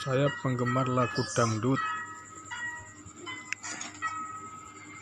saya penggemar lagu dangdut.